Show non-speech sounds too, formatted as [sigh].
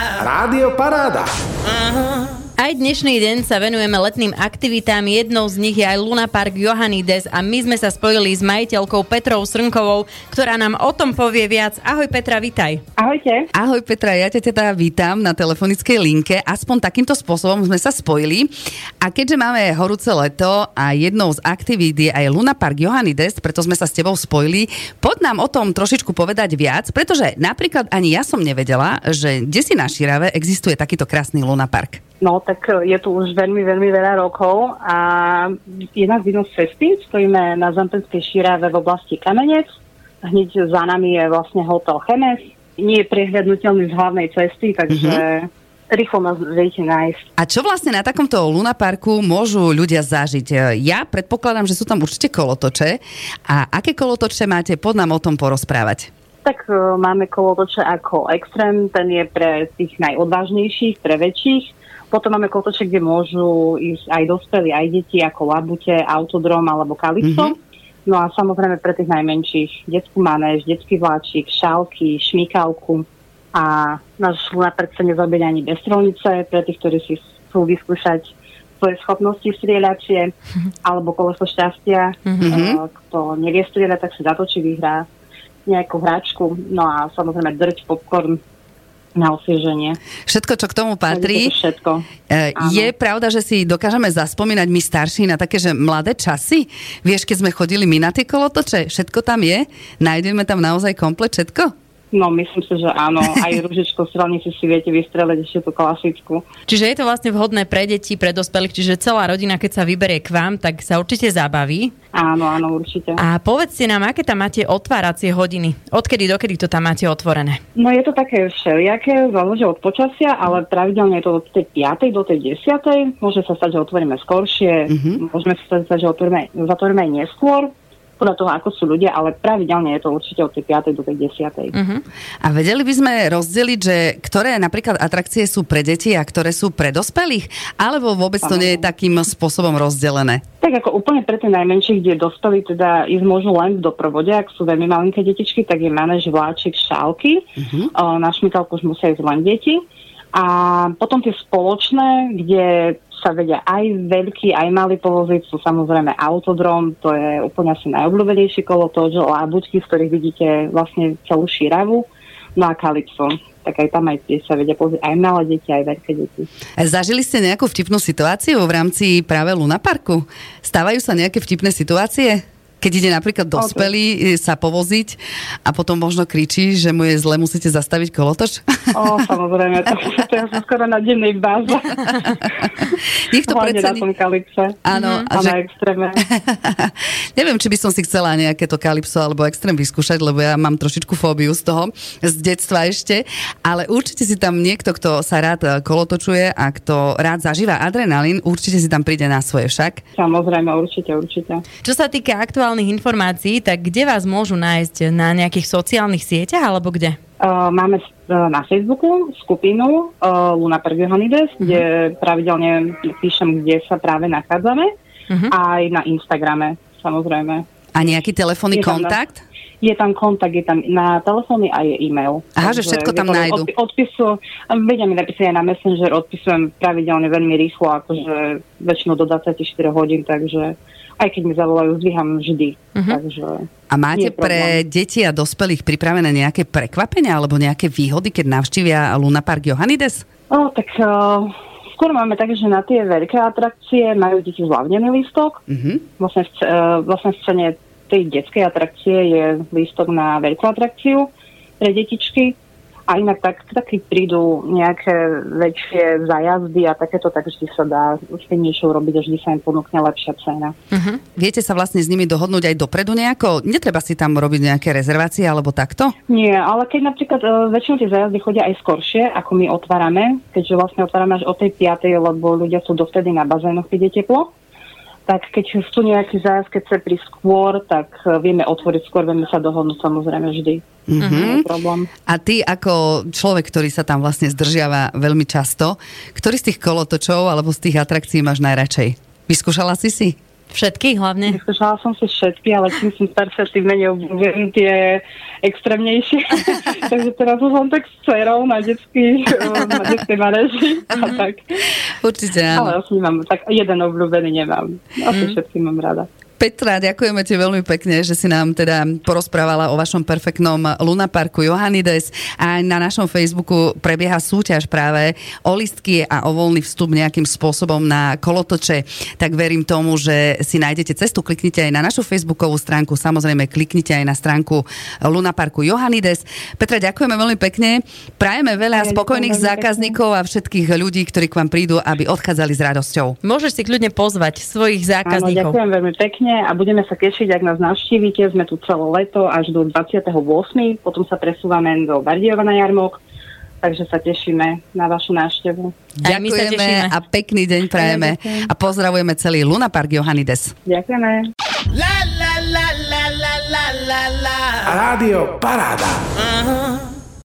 Rádio Paráda. Aj dnešný deň sa venujeme letným aktivitám. Jednou z nich je aj Luna Park Johannides a my sme sa spojili s majiteľkou Petrou Srnkovou, ktorá nám o tom povie viac. Ahoj Petra, vitaj. Ahojte. Ahoj Petra, ja ťa teda vítam na telefonickej linke. Aspoň takýmto spôsobom sme sa spojili. A keďže máme horúce leto a jednou z aktivít je aj Luna Park Johannides, preto sme sa s tebou spojili, poď nám o tom trošičku povedať viac, pretože napríklad ani ja som nevedela, že kde si na Širave existuje takýto krásny Luna Park. No, tak je tu už veľmi, veľmi veľa rokov a je nás vidno z cesty. Stojíme na Zampenskej šíráve v oblasti Kamenec. Hneď za nami je vlastne hotel Chemes. Nie je prehľadnutelný z hlavnej cesty, takže mm-hmm. rýchlo nás viete nájsť. A čo vlastne na takomto lunaparku môžu ľudia zažiť? Ja predpokladám, že sú tam určite kolotoče. A aké kolotoče máte? Pod nám o tom porozprávať. Tak uh, máme kolotoče ako extrém, ten je pre tých najodvážnejších, pre väčších. Potom máme kolotoče, kde môžu ísť aj dospelí, aj deti, ako labute, autodrom alebo kalipso. Mm-hmm. No a samozrejme pre tých najmenších detskú manéž, detský vláčik, šálky, šmíkalku. A náš lunapark sa nezabieňa ani bez strelnice, pre tých, ktorí si chcú vyskúšať svoje schopnosti strieľačie alebo koleso šťastia. Mm-hmm. Kto nevie strieľať, tak si zatočí, vyhrá nejakú hračku. No a samozrejme drť, popcorn, na osvieženie. Všetko, čo k tomu patrí. Všetko. E, je pravda, že si dokážeme zaspomínať my starší na také, že mladé časy? Vieš, keď sme chodili my na tie kolotoče, všetko tam je? Nájdeme tam naozaj komplet všetko? No, myslím si, že áno. Aj [laughs] ružičko strelnici si viete vystreliť ešte tú klasickú. Čiže je to vlastne vhodné pre deti, pre dospelých, čiže celá rodina, keď sa vyberie k vám, tak sa určite zabaví. Áno, áno, určite. A povedzte nám, aké tam máte otváracie hodiny? Odkedy, dokedy to tam máte otvorené? No je to také všelijaké, záleží od počasia, ale pravidelne je to od tej 5. do tej 10. Môže sa stať, že otvoríme skoršie, mm-hmm. môžeme sa stať, že otvoríme, zatvoríme aj neskôr podľa toho, ako sú ľudia, ale pravidelne je to určite od tej 5. do tej 10. Uh-huh. Mhm. A vedeli by sme rozdeliť, že ktoré napríklad atrakcie sú pre deti a ktoré sú pre dospelých? Alebo vôbec to nie je takým spôsobom rozdelené? Tak ako úplne pre tie najmenších, kde dospelí teda ísť môžu len v doprovode, ak sú veľmi malinké detičky, tak je manéž vláčik šálky. Uh-huh. na šmitalku už musia ísť len deti. A potom tie spoločné, kde sa vedia aj veľký, aj malý povoziť, sú samozrejme autodrom, to je úplne asi najobľúbenejší že lábučky, z ktorých vidíte vlastne celú šíravu, no a kalipso. Tak aj tam aj tie sa vedia pozrieť aj malé deti, aj veľké deti. Zažili ste nejakú vtipnú situáciu v rámci práve Luna Parku? Stávajú sa nejaké vtipné situácie? Keď ide napríklad dospelý e, sa povoziť a potom možno kričí, že mu je zle, musíte zastaviť kolotoč? O, samozrejme, to, to je skoro na dennej báze. Nech to predsa... na tom kalipse. Áno. Mm-hmm. A, že... na extréme. [laughs] Neviem, či by som si chcela nejaké to kalipso alebo extrém vyskúšať, lebo ja mám trošičku fóbiu z toho, z detstva ešte, ale určite si tam niekto, kto sa rád e, kolotočuje a kto rád zažíva adrenalín, určite si tam príde na svoje však. Samozrejme, určite, určite. Čo sa týka aktuálne aktuálnych informácií, tak kde vás môžu nájsť? Na nejakých sociálnych sieťach alebo kde? Uh, máme na Facebooku skupinu uh, Luna Pergihonides, uh-huh. kde pravidelne píšem, kde sa práve nachádzame. Uh-huh. Aj na Instagrame, samozrejme. A nejaký telefónny kontakt? je tam kontakt, je tam na telefóny a je e-mail. Aha, že všetko tam nájdu. Od, odpisu, vedia mi napísať aj na Messenger, odpisujem pravidelne veľmi rýchlo, akože väčšinou do 24 hodín, takže aj keď mi zavolajú, zdvíham vždy. Uh-huh. Takže a máte pre deti a dospelých pripravené nejaké prekvapenia alebo nejaké výhody, keď navštívia Luna Park Johannides? O, tak uh, skôr máme tak, že na tie veľké atrakcie majú deti zľavnený lístok. Uh-huh. Vlastne, uh, vlastne v cene tej detskej atrakcie je lístok na veľkú atrakciu pre detičky a inak tak, tak keď prídu nejaké väčšie zajazdy a takéto, tak vždy sa dá niečo urobiť a vždy sa im ponúkne lepšia cena. Uh-huh. Viete sa vlastne s nimi dohodnúť aj dopredu nejako? Netreba si tam robiť nejaké rezervácie alebo takto? Nie, ale keď napríklad uh, väčšinou tie zajazdy chodia aj skoršie, ako my otvárame, keďže vlastne otvárame až o tej 5, lebo ľudia sú dovtedy na bazénoch, keď je teplo tak keď sú nejaký zájazd, keď skôr, tak e, vieme otvoriť skôr, vieme sa dohodnúť samozrejme vždy. Mm-hmm. problém. A ty ako človek, ktorý sa tam vlastne zdržiava veľmi často, ktorý z tých kolotočov alebo z tých atrakcií máš najradšej? Vyskúšala si si? Všetky hlavne? Vyskúšala som si všetky, ale čím som staršia, tým menej obľúbujem tie extrémnejšie. [laughs] Takže teraz už len tak s dcerou na detský, na detskej mareži a Mhm. tak. Určite áno. Ale asi nemám, tak jeden obľúbený nemám. Asi Mhm. všetky mám rada. Petra, ďakujeme ti veľmi pekne, že si nám teda porozprávala o vašom perfektnom Lunaparku Johannides a na našom Facebooku prebieha súťaž práve o listky a o voľný vstup nejakým spôsobom na kolotoče. Tak verím tomu, že si nájdete cestu. Kliknite aj na našu Facebookovú stránku, samozrejme kliknite aj na stránku Lunaparku Johannides. Petra, ďakujeme veľmi pekne. Prajeme veľa Ja spokojných zákazníkov a všetkých ľudí, ktorí k vám prídu, aby odchádzali s radosťou. Môžeš si kľudne pozvať svojich Áno, zákazníkov. ďakujem veľmi pekne a budeme sa tešiť, ak nás navštívite. Sme tu celé leto až do 28. Potom sa presúvame do Bardiova na jarmok. Takže sa tešíme na vašu návštevu. Ďakujeme a pekný deň prajeme a pozdravujeme celý Lunapark Johannides. Ďakujeme. La la la la la la la la Rádio Paráda. Aha.